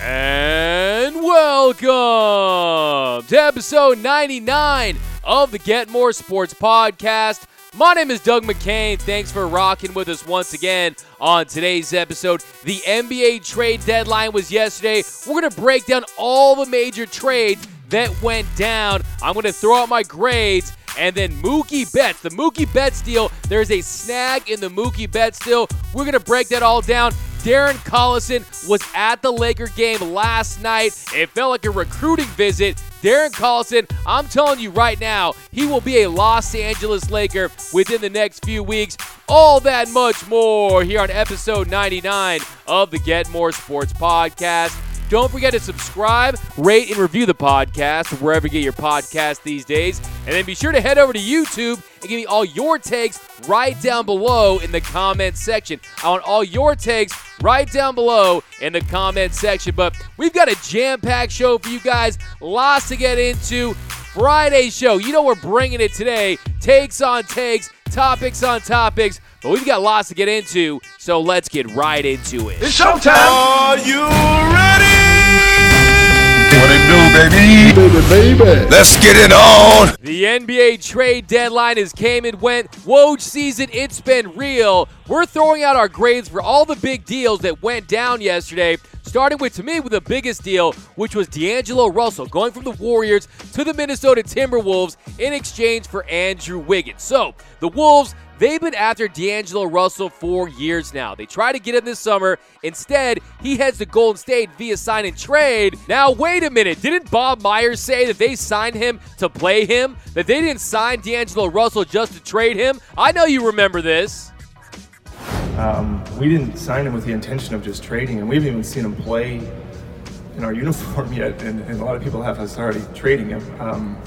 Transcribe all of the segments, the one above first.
And welcome to episode 99 of the Get More Sports Podcast. My name is Doug McCain. Thanks for rocking with us once again on today's episode. The NBA trade deadline was yesterday. We're going to break down all the major trades that went down. I'm going to throw out my grades and then Mookie Betts, the Mookie Betts deal. There's a snag in the Mookie Betts deal. We're going to break that all down. Darren Collison was at the Laker game last night. It felt like a recruiting visit. Darren Collison, I'm telling you right now, he will be a Los Angeles Laker within the next few weeks. All that much more here on episode 99 of the Get More Sports Podcast. Don't forget to subscribe, rate, and review the podcast wherever you get your podcast these days. And then be sure to head over to YouTube and give me all your takes right down below in the comment section. I want all your takes right down below in the comment section. But we've got a jam packed show for you guys, lots to get into. Friday show, you know we're bringing it today. Takes on takes, topics on topics. But we've got lots to get into, so let's get right into it. It's showtime. Are you ready? What it do, baby? Baby, baby. Let's get it on. The NBA trade deadline has came and went. Woj season, it's been real. We're throwing out our grades for all the big deals that went down yesterday. Starting with, to me, with the biggest deal, which was D'Angelo Russell going from the Warriors to the Minnesota Timberwolves in exchange for Andrew Wiggins. So, the Wolves, They've been after D'Angelo Russell for years now. They try to get him this summer. Instead, he heads to Golden State via sign and trade. Now, wait a minute. Didn't Bob Myers say that they signed him to play him? That they didn't sign D'Angelo Russell just to trade him? I know you remember this. Um, we didn't sign him with the intention of just trading him. We haven't even seen him play in our uniform yet, and, and a lot of people have us already trading him. Um,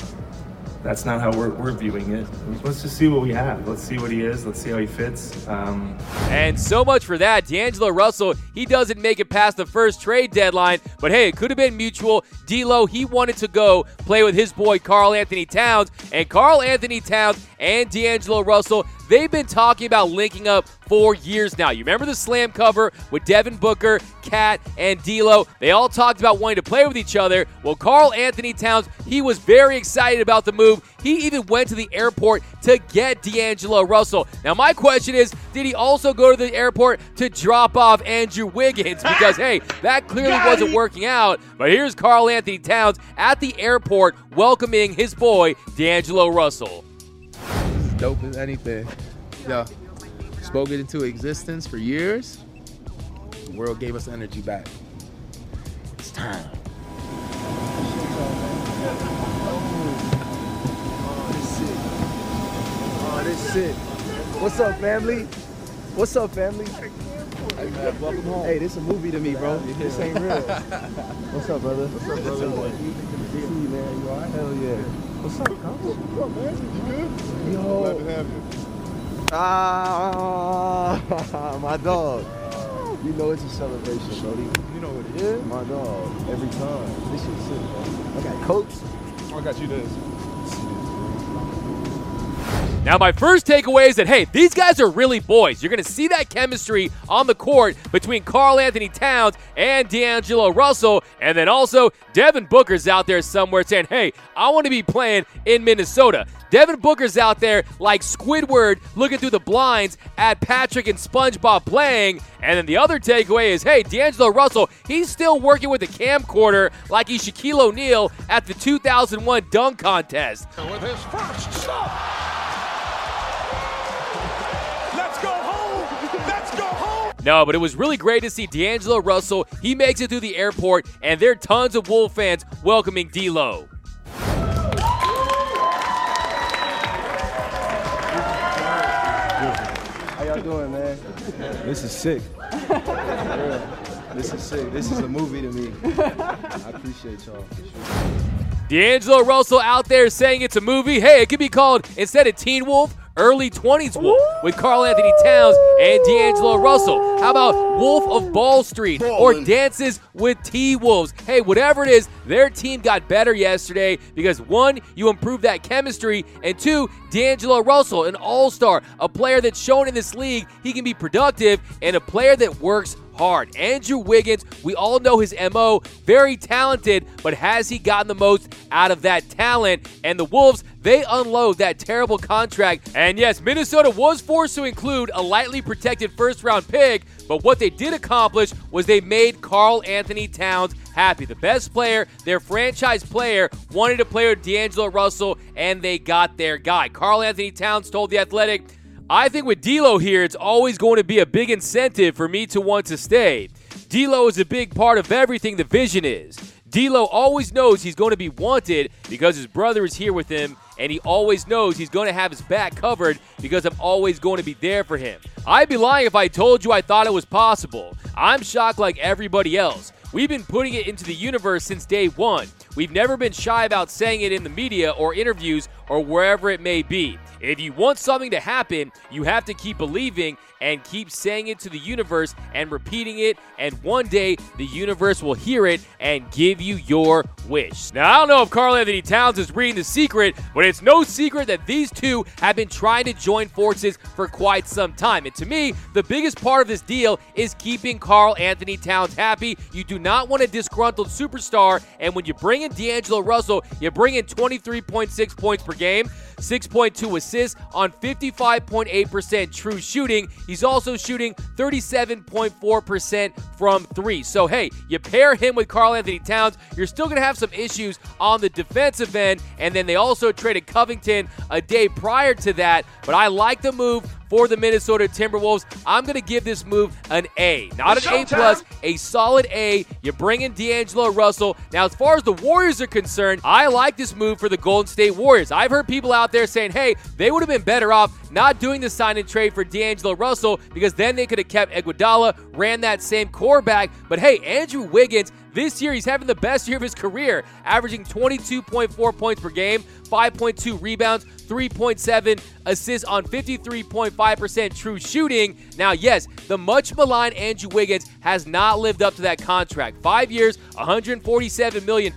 that's not how we're, we're viewing it. Let's just see what we have. Let's see what he is. Let's see how he fits. Um, And so much for that. D'Angelo Russell, he doesn't make it past the first trade deadline, but hey, it could have been mutual. D'Lo, he wanted to go play with his boy Karl-Anthony Towns, and Karl-Anthony Towns and D'Angelo Russell, they've been talking about linking up for years now. You remember the slam cover with Devin Booker, KAT, and D'Lo? They all talked about wanting to play with each other. Well, Karl-Anthony Towns, he was very excited about the move. He even went to the airport to get D'Angelo Russell. Now, my question is, did he also go to the airport to drop off Andrew Wiggins? Because, hey, that clearly wasn't working out. But here's Karl-Anthony Towns at the airport welcoming his boy, D'Angelo Russell. dope as anything. Yeah. Spoke it into existence for years. The world gave us energy back. It's time. Oh, oh, this shit. What's up, family? What's up, family? welcome home. Hey, this a movie to me, bro. This ain't real. What's up, brother? What's up, brother? Good to see you, man. You alright? Hell yeah. What's up, Coach? What's up, man? You good? Yo. Glad to have you. Ah, my dog. You know it's a celebration, Brody. You know what it is? My dog. Every time. This shit's sick, bro. I got Coach. I got you this. Now, my first takeaway is that, hey, these guys are really boys. You're going to see that chemistry on the court between Karl-Anthony Towns and D'Angelo Russell. And then also, Devin Booker's out there somewhere saying, hey, I want to be playing in Minnesota. Devin Booker's out there like Squidward looking through the blinds at Patrick and SpongeBob playing. And then the other takeaway is, hey, D'Angelo Russell, he's still working with the camcorder like he's Shaquille O'Neal at the 2001 dunk contest. With his first stop. No, but it was really great to see D'Angelo Russell. He makes it through the airport, and there are tons of Wolf fans welcoming D'Lo. How y'all doing, man? This is sick. This is sick. This is a movie to me. I appreciate y'all. D'Angelo Russell out there saying it's a movie. Hey, it could be called instead of Teen Wolf, Early 20s Wolf with Karl-Anthony Towns and D'Angelo Russell. How about Wolf of Ball Street or Dances with T Wolves? Hey, whatever it is, their team got better yesterday because one, you improved that chemistry, and two, D'Angelo Russell, an all star, a player that's shown in this league he can be productive, and a player that works hard. Andrew Wiggins, we all know his MO, very talented, but has he gotten the most out of that talent? And the Wolves, they unload that terrible contract. And yes, Minnesota was forced to include a lightly protected first round pick, but what they did accomplish was they made Karl-Anthony Towns happy. The best player, their franchise player, wanted to play with D'Angelo Russell, and they got their guy. Carl Anthony Towns told The Athletic, I think with D'Lo here, it's always going to be a big incentive for me to want to stay. D'Lo is a big part of everything the vision is. D'Lo always knows he's going to be wanted because his brother is here with him, and he always knows he's going to have his back covered because I'm always going to be there for him. I'd be lying if I told you I thought it was possible. I'm shocked like everybody else. We've been putting it into the universe since day one. We've never been shy about saying it in the media or interviews or wherever it may be. If you want something to happen, you have to keep believing and keep saying it to the universe and repeating it, and one day the universe will hear it and give you your wish. Now, I don't know if Karl-Anthony Towns is reading the secret, but it's no secret that these two have been trying to join forces for quite some time. And to me, the biggest part of this deal is keeping Karl-Anthony Towns happy. You do not want a disgruntled superstar, and when you bring in D'Angelo Russell, you bring in 23.6 points per game. 6.2 assists on 55.8% true shooting. He's also shooting 37.4% from three. So, hey, you pair him with Karl-Anthony Towns, you're still going to have some issues on the defensive end. And then they also traded Covington a day prior to that. But I like the move for the Minnesota Timberwolves. I'm going to give this move an A. Not an A plus, a solid A. You bring in D'Angelo Russell. Now, as far as the Warriors are concerned, I like this move for the Golden State Warriors. I've heard people out there saying, hey, they would have been better off not doing the sign and trade for D'Angelo Russell because then they could have kept Iguodala, ran that same core back. But hey, Andrew Wiggins, this year, he's having the best year of his career, averaging 22.4 points per game, 5.2 rebounds, 3.7 assists on 53.5% true shooting. Now, yes, the much maligned Andrew Wiggins has not lived up to that contract. Five years, $147 million.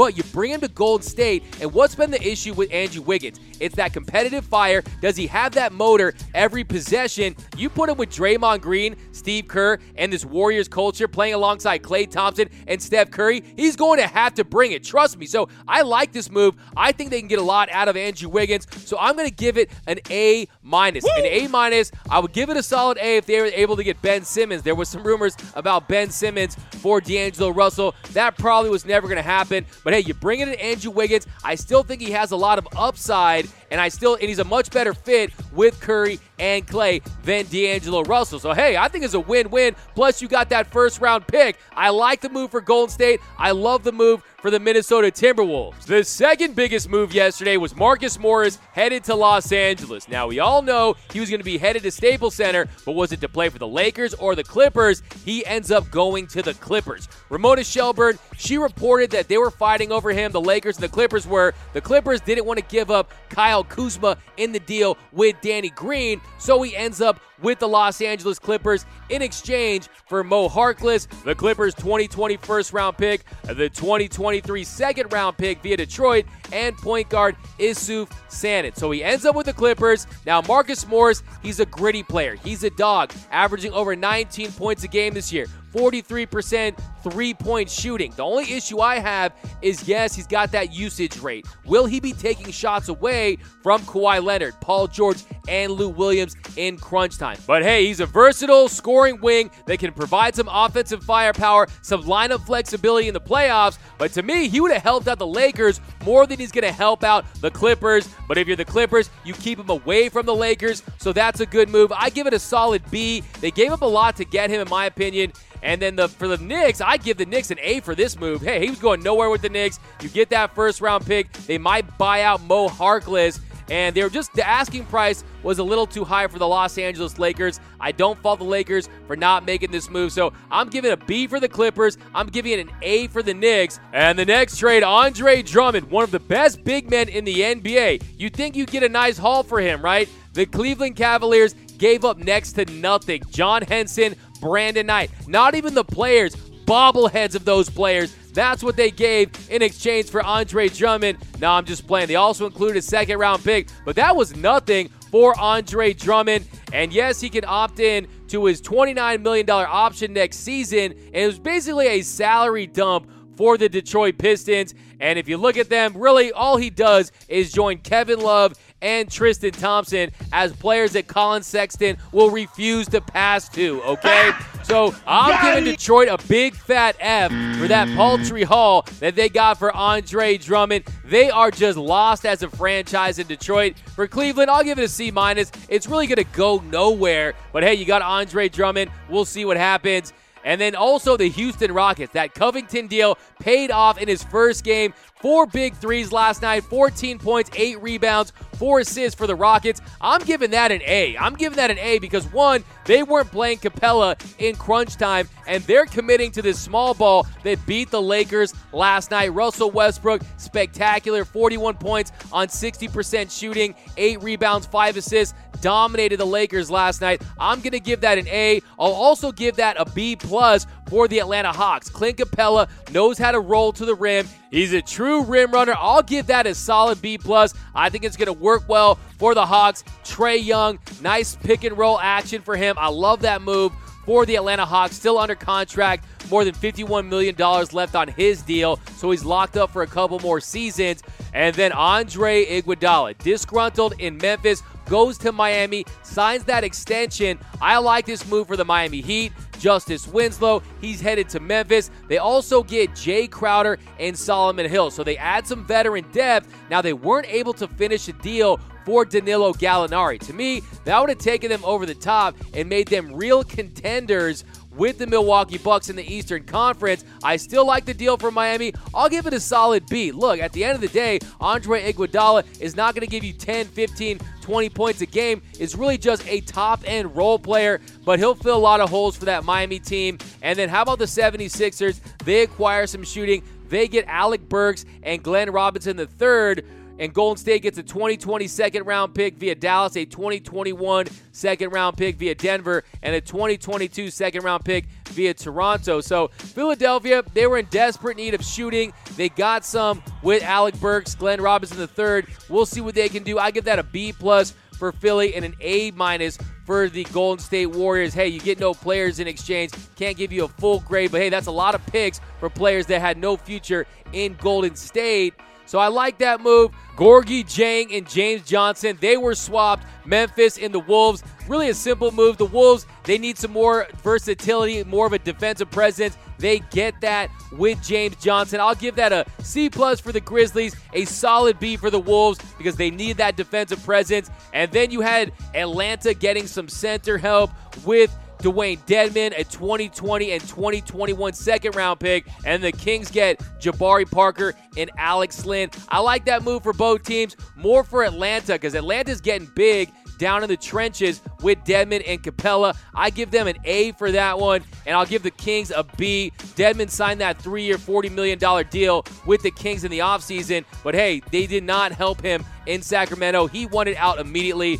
But you bring him to Gold State, and what's been the issue with Andrew Wiggins? It's that competitive fire. Does he have that motor every possession? You put him with Draymond Green, Steve Kerr, and this Warriors culture playing alongside Klay Thompson and Steph Curry, he's going to have to bring it. Trust me. So I like this move. I think they can get a lot out of Andrew Wiggins. So I'm going to give it an A minus. An A minus. I would give it a solid A if they were able to get Ben Simmons. There was some rumors about Ben Simmons for D'Angelo Russell. That probably was never going to happen. But hey, you bring in Andrew Wiggins. I still think he has a lot of upside, and I still and he's a much better fit with Curry and Klay than D'Angelo Russell. So hey, I think it's a win-win. Plus, you got that first round pick. I like the move for Golden State. I love the move for the Minnesota Timberwolves. The second biggest move yesterday was Marcus Morris headed to Los Angeles. Now, we all know he was going to be headed to Staples Center, but was it to play for the Lakers or the Clippers? He ends up going to the Clippers. Ramona Shelburne, she reported that they were fighting over him. The Lakers and the Clippers were. The Clippers didn't want to give up Kyle Kuzma in the deal with Danny Green, so he ends up with the Los Angeles Clippers in exchange for Mo Harkless, the Clippers' 2020 first round pick, the 2023 second round pick via Detroit, and point guard Issuf Sanon. So he ends up with the Clippers. Now, Marcus Morris, he's a gritty player. He's a dog, averaging over 19 points a game this year. 43% three point shooting. The only issue I have is yes, he's got that usage rate. Will he be taking shots away from Kawhi Leonard, Paul George, and Lou Williams in crunch time? But hey, he's a versatile scoring wing that can provide some offensive firepower, some lineup flexibility in the playoffs. But to me, he would have helped out the Lakers more than he's going to help out the Clippers. But if you're the Clippers, you keep him away from the Lakers. So that's a good move. I give it a solid B. They gave up a lot to get him, in my opinion. And then the for the Knicks, I give the Knicks an A for this move. Hey, he was going nowhere with the Knicks. You get that first round pick. They might buy out Mo Harkless. And they were just the asking price was a little too high for the Los Angeles Lakers. I don't fault the Lakers for not making this move. So I'm giving a B for the Clippers. I'm giving it an A for the Knicks. And the next trade, Andre Drummond, one of the best big men in the NBA. You think you'd get a nice haul for him, right? The Cleveland Cavaliers gave up next to nothing. John Henson, Brandon Knight. Not even the players, bobbleheads of those players. That's what they gave in exchange for Andre Drummond. Now I'm just playing. They also included a second round pick, but that was nothing for Andre Drummond. And yes, he can opt in to his $29 million option next season. And it was basically a salary dump for the Detroit Pistons. And if you look at them, really all he does is join Kevin Love and Tristan Thompson as players that Collin Sexton will refuse to pass to, okay? Ah! So I'm giving Detroit a big fat F for that paltry haul that they got for Andre Drummond. They are just lost as a franchise in Detroit. For Cleveland, I'll give it a C minus. It's really going to go nowhere. But hey, you got Andre Drummond. We'll see what happens. And then also the Houston Rockets. That Covington deal paid off in his first game. Four big threes last night, 14 points, eight rebounds, four assists for the Rockets. I'm giving that an A. I'm giving that an A because one, they weren't playing Capela in crunch time, and they're committing to this small ball that beat the Lakers last night. Russell Westbrook, spectacular, 41 points on 60% shooting, eight rebounds, five assists, dominated the Lakers last night. I'm gonna give that an A. I'll also give that a B plus for the Atlanta Hawks. Clint Capela knows how to roll to the rim. He's a true rim runner. I'll give that a solid B plus. I think it's going to work well for the Hawks. Trae Young, nice pick and roll action for him. I love that move for the Atlanta Hawks. Still under contract, more than $51 million left on his deal, so he's locked up for a couple more seasons. And then Andre Iguodala, disgruntled in Memphis, goes to Miami, signs that extension. I like this move for the Miami Heat. Justice Winslow, he's headed to Memphis. They also get Jae Crowder and Solomon Hill. So they add some veteran depth. Now they weren't able to finish a deal for Danilo Gallinari. To me, that would have taken them over the top and made them real contenders with the Milwaukee Bucks in the Eastern Conference. I still like the deal for Miami. I'll give it a solid B. Look, at the end of the day, Andre Iguodala is not going to give you 10, 15, 20 points a game. It's really just a top end role player, but he'll fill a lot of holes for that Miami team. And then how about the 76ers? They acquire some shooting. They get Alec Burks and Glenn Robinson III and Golden State gets a 2020 second round pick via Dallas, a 2021 second round pick via Denver, and a 2022 second round pick via Toronto. So Philadelphia, they were in desperate need of shooting. They got some with Alec Burks, Glenn Robinson III. We'll see what they can do. I give that a B plus for Philly and an A minus for the Golden State Warriors. Hey, you get no players in exchange. Can't give you a full grade, but hey, that's a lot of picks for players that had no future in Golden State. So I like that move. Gorgui Dieng and James Johnson, they were swapped. Memphis and the Wolves, really a simple move. The Wolves, they need some more versatility, more of a defensive presence. They get that with James Johnson. I'll give that a C plus for the Grizzlies, a solid B for the Wolves because they need that defensive presence. And then you had Atlanta getting some center help with Dewayne Dedmon, a 2020 and 2021 second round pick, and the Kings get Jabari Parker and Alex Len. I like that move for both teams. More for Atlanta because Atlanta's getting big down in the trenches with Dedmon and Capela. I give them an A for that one, and I'll give the Kings a B. Dedmon signed that three year, $40 million deal with the Kings in the offseason, but hey, they did not help him in Sacramento. He wanted out immediately.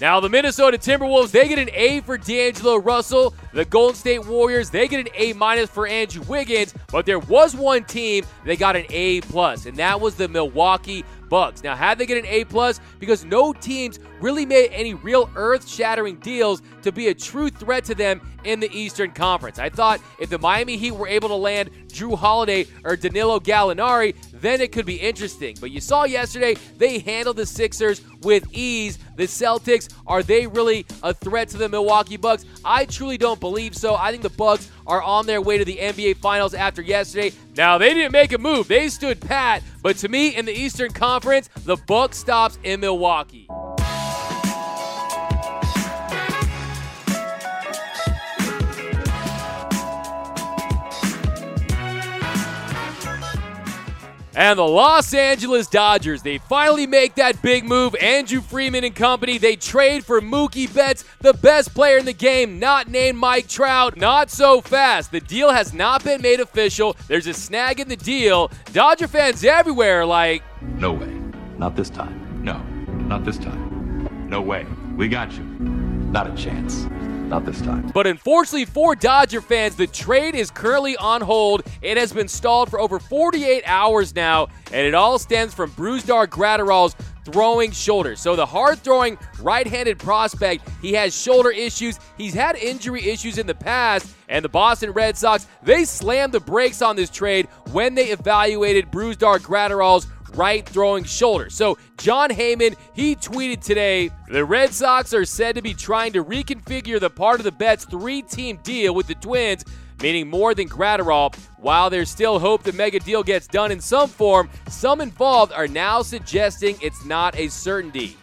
Now, the Minnesota Timberwolves, they get an A for D'Angelo Russell. The Golden State Warriors, they get an A minus for Andrew Wiggins. But there was one team they got an A plus, and that was the Milwaukee Bucks. Now, had they get an A plus because no teams really made any real earth-shattering deals to be a true threat to them in the Eastern Conference. I thought if the Miami Heat were able to land Jrue Holiday or Danilo Gallinari, then it could be interesting. But you saw yesterday they handled the Sixers with ease. The Celtics, are they really a threat to the Milwaukee Bucks? I truly don't believe so. I think the Bucks are on their way to the NBA Finals after yesterday. Now, they didn't make a move. They stood pat, but to me in the Eastern Conference, the Buck stops in Milwaukee. And the Los Angeles Dodgers, they finally make that big move. Andrew Friedman and company, they trade for Mookie Betts, the best player in the game, not named Mike Trout. Not so fast. The deal has not been made official. There's a snag in the deal. Dodger fans everywhere are like, No way. Not this time. No, not this time. No way. We got you. Not a chance. Not this time. But unfortunately for Dodger fans, the trade is currently on hold. It has been stalled for over 48 hours now, and it all stems from Brusdar Graterol's throwing shoulder. So the hard throwing right handed prospect, he has shoulder issues. He's had injury issues in the past. And the Boston Red Sox, they slammed the brakes on this trade when they evaluated Brusdar Graterol's right throwing shoulder. So, Jon Heyman, he tweeted today the Red Sox are said to be trying to reconfigure the part of the Betts' three team deal with the Twins, meaning more than Graterol. While there's still hope the mega deal gets done in some form, some involved are now suggesting it's not a certainty.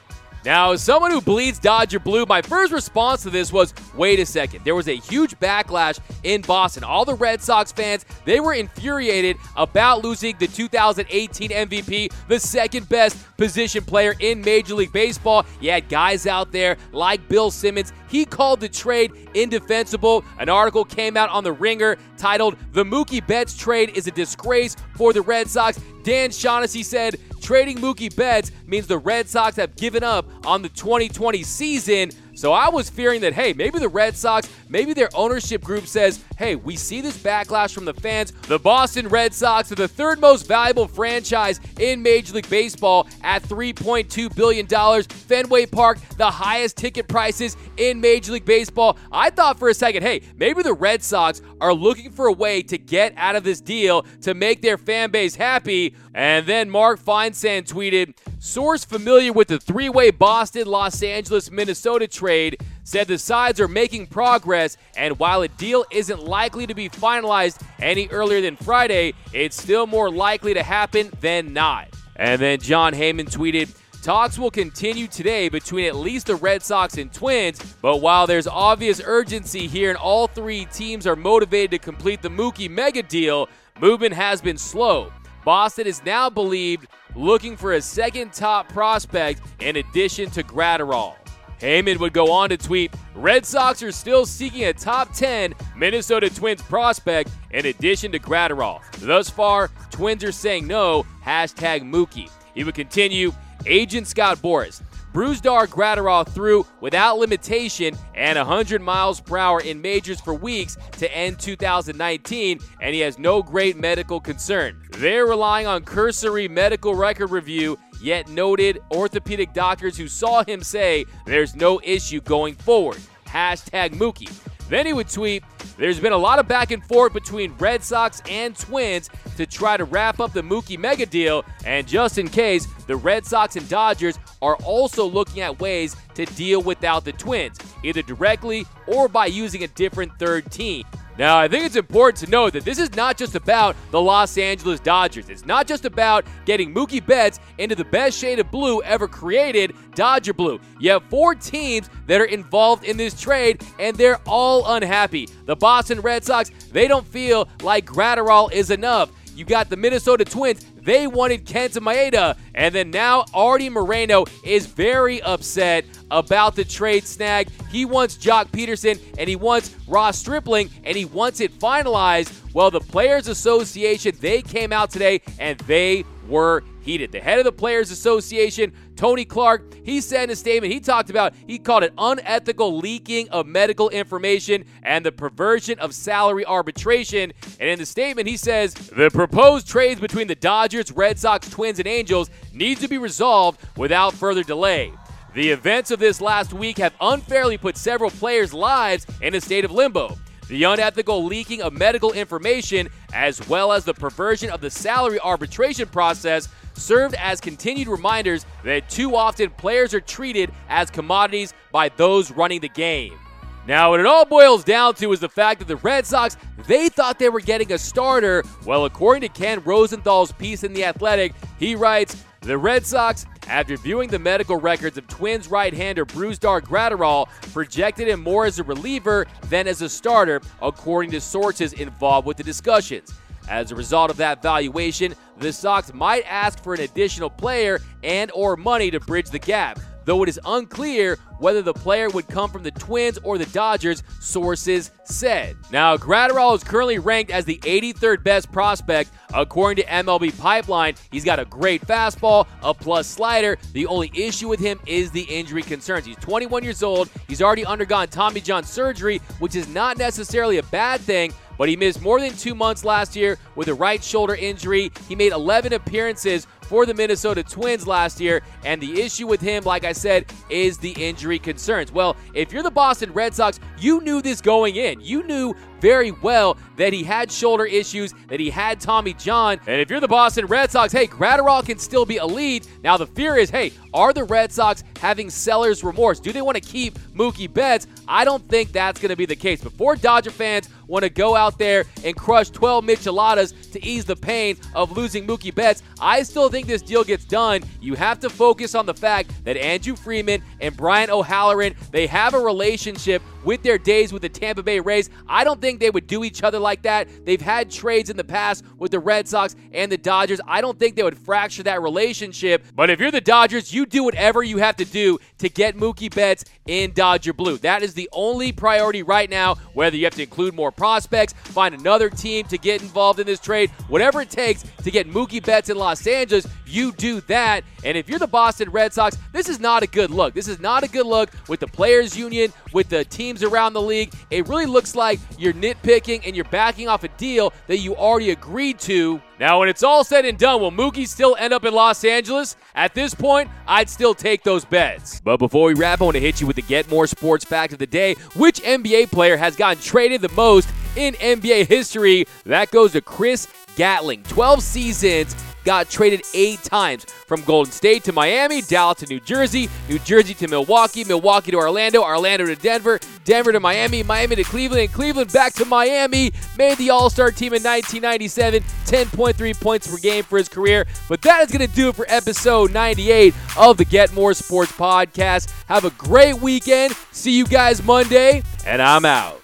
Now, as someone who bleeds Dodger blue, my first response to this was wait a second. There was a huge backlash in Boston. All the Red Sox fans, they were infuriated about losing the 2018 MVP, the second best position player in Major League Baseball. You had guys out there like Bill Simmons. He called the trade indefensible. An article came out on The Ringer titled The Mookie Betts Trade is a Disgrace for the Red Sox. Dan Shaughnessy said, Trading Mookie Betts means the Red Sox have given up on the 2020 season. So I was fearing that, hey, maybe the Red Sox, maybe their ownership group says, hey, we see this backlash from the fans. The Boston Red Sox are the third most valuable franchise in Major League Baseball at $3.2 billion. Fenway Park, the highest ticket prices in Major League Baseball. I thought for a second, hey, maybe the Red Sox are looking for a way to get out of this deal to make their fan base happy. And then Mark Feinsand tweeted, Source familiar with the three way Boston, Los Angeles, Minnesota trade said the sides are making progress, and while a deal isn't likely to be finalized any earlier than Friday, it's still more likely to happen than not. And then Jon Heyman tweeted, Talks will continue today between at least the Red Sox and Twins, but while there's obvious urgency here and all three teams are motivated to complete the Mookie mega deal, movement has been slow. Boston is now believed looking for a second top prospect in addition to Graterol. Heyman would go on to tweet Red Sox are still seeking a top 10 Minnesota Twins prospect in addition to Graterol. Thus far, Twins are saying no, hashtag Mookie. He would continue Agent Scott Boras. Brusdar Graterol threw without limitation and 100 miles per hour in majors for weeks to end 2019, and he has no great medical concern. They're relying on cursory medical record review, yet noted orthopedic doctors who saw him say there's no issue going forward. Hashtag Mookie. Then he would tweet, There's been a lot of back and forth between Red Sox and Twins to try to wrap up the Mookie mega deal, and just in case, the Red Sox and Dodgers are also looking at ways to deal without the Twins, either directly or by using a different third team. Now, I think it's important to note that this is not just about the Los Angeles Dodgers. It's not just about getting Mookie Betts into the best shade of blue ever created, Dodger Blue. You have four teams that are involved in this trade, and they're all unhappy. The Boston Red Sox, they don't feel like Graterol is enough. You got the Minnesota Twins. They wanted Kenta Maeda. And then now Arte Moreno is very upset about the trade snag. He wants Joc Pederson and he wants Ross Stripling and he wants it finalized. Well, the Players Association, they came out today and they were heated. The head of the Players Association, Tony Clark, he said in a statement, he talked about, he called it unethical leaking of medical information and the perversion of salary arbitration. And in the statement, he says the proposed trades between the Dodgers, Red Sox, Twins, and Angels need to be resolved without further delay. The events of this last week have unfairly put several players' lives in a state of limbo. The unethical leaking of medical information, as well as the perversion of the salary arbitration process, served as continued reminders that too often players are treated as commodities by those running the game. Now, what it all boils down to is the fact that the Red Sox, they thought they were getting a starter. Well, according to Ken Rosenthal's piece in The Athletic, he writes, the Red Sox, after viewing the medical records of Twins right-hander Brusdar Graterol, projected him more as a reliever than as a starter, according to sources involved with the discussions. As a result of that valuation, the Sox might ask for an additional player and or money to bridge the gap, though it is unclear whether the player would come from the Twins or the Dodgers, sources said. Now, Graterol is currently ranked as the 83rd best prospect according to MLB Pipeline. He's got a great fastball, a plus slider. The only issue with him is the injury concerns. He's 21 years old. He's already undergone Tommy John surgery, which is not necessarily a bad thing, but he missed more than two months last year with a right shoulder injury. He made 11 appearances for the Minnesota Twins last year. And the issue with him, like I said, is the injury concerns. Well, if you're the Boston Red Sox, you knew this going in. You knew very well that he had shoulder issues, that he had Tommy John. And if you're the Boston Red Sox, hey, Graterol can still be a lead. Now, the fear is, hey, are the Red Sox having seller's remorse? Do they want to keep Mookie Betts? I don't think that's going to be the case. Before Dodger fans want to go out there and crush 12 micheladas to ease the pain of losing Mookie Betts, I still think this deal gets done. You have to focus on the fact that Andrew Friedman and Brian O'Halloran, they have a relationship with their days with the Tampa Bay Rays. I don't think they would do each other like that. They've had trades in the past with the Red Sox and the Dodgers. I don't think they would fracture that relationship. But if you're the Dodgers, you do whatever you have to do to get Mookie Betts in Dodger Blue. That is the only priority right now, whether you have to include more prospects, find another team to get involved in this trade, whatever it takes to get Mookie Betts in Los Angeles, you do that. And if you're the Boston Red Sox, this is not a good look. This is not a good look with the players' union, with the teams around the league. It really looks like you're nitpicking and you're backing off a deal that you already agreed to. Now, when it's all said and done, will Mookie still end up in Los Angeles? At this point, I'd still take those bets. But before we wrap, I want to hit you with the Get More Sports fact of the day. Which NBA player has gotten traded the most in NBA history? That goes to Chris Gatling. 12 seasons got traded eight times from Golden State to Miami, Dallas to New Jersey, New Jersey to Milwaukee, Milwaukee to Orlando, Orlando to Denver, Denver to Miami, Miami to Cleveland, and Cleveland back to Miami. Made the All Star team in 1997, 10.3 points per game for his career. But that is going to do it for episode 98 of the Get More Sports Podcast. Have a great weekend. See you guys Monday, and I'm out.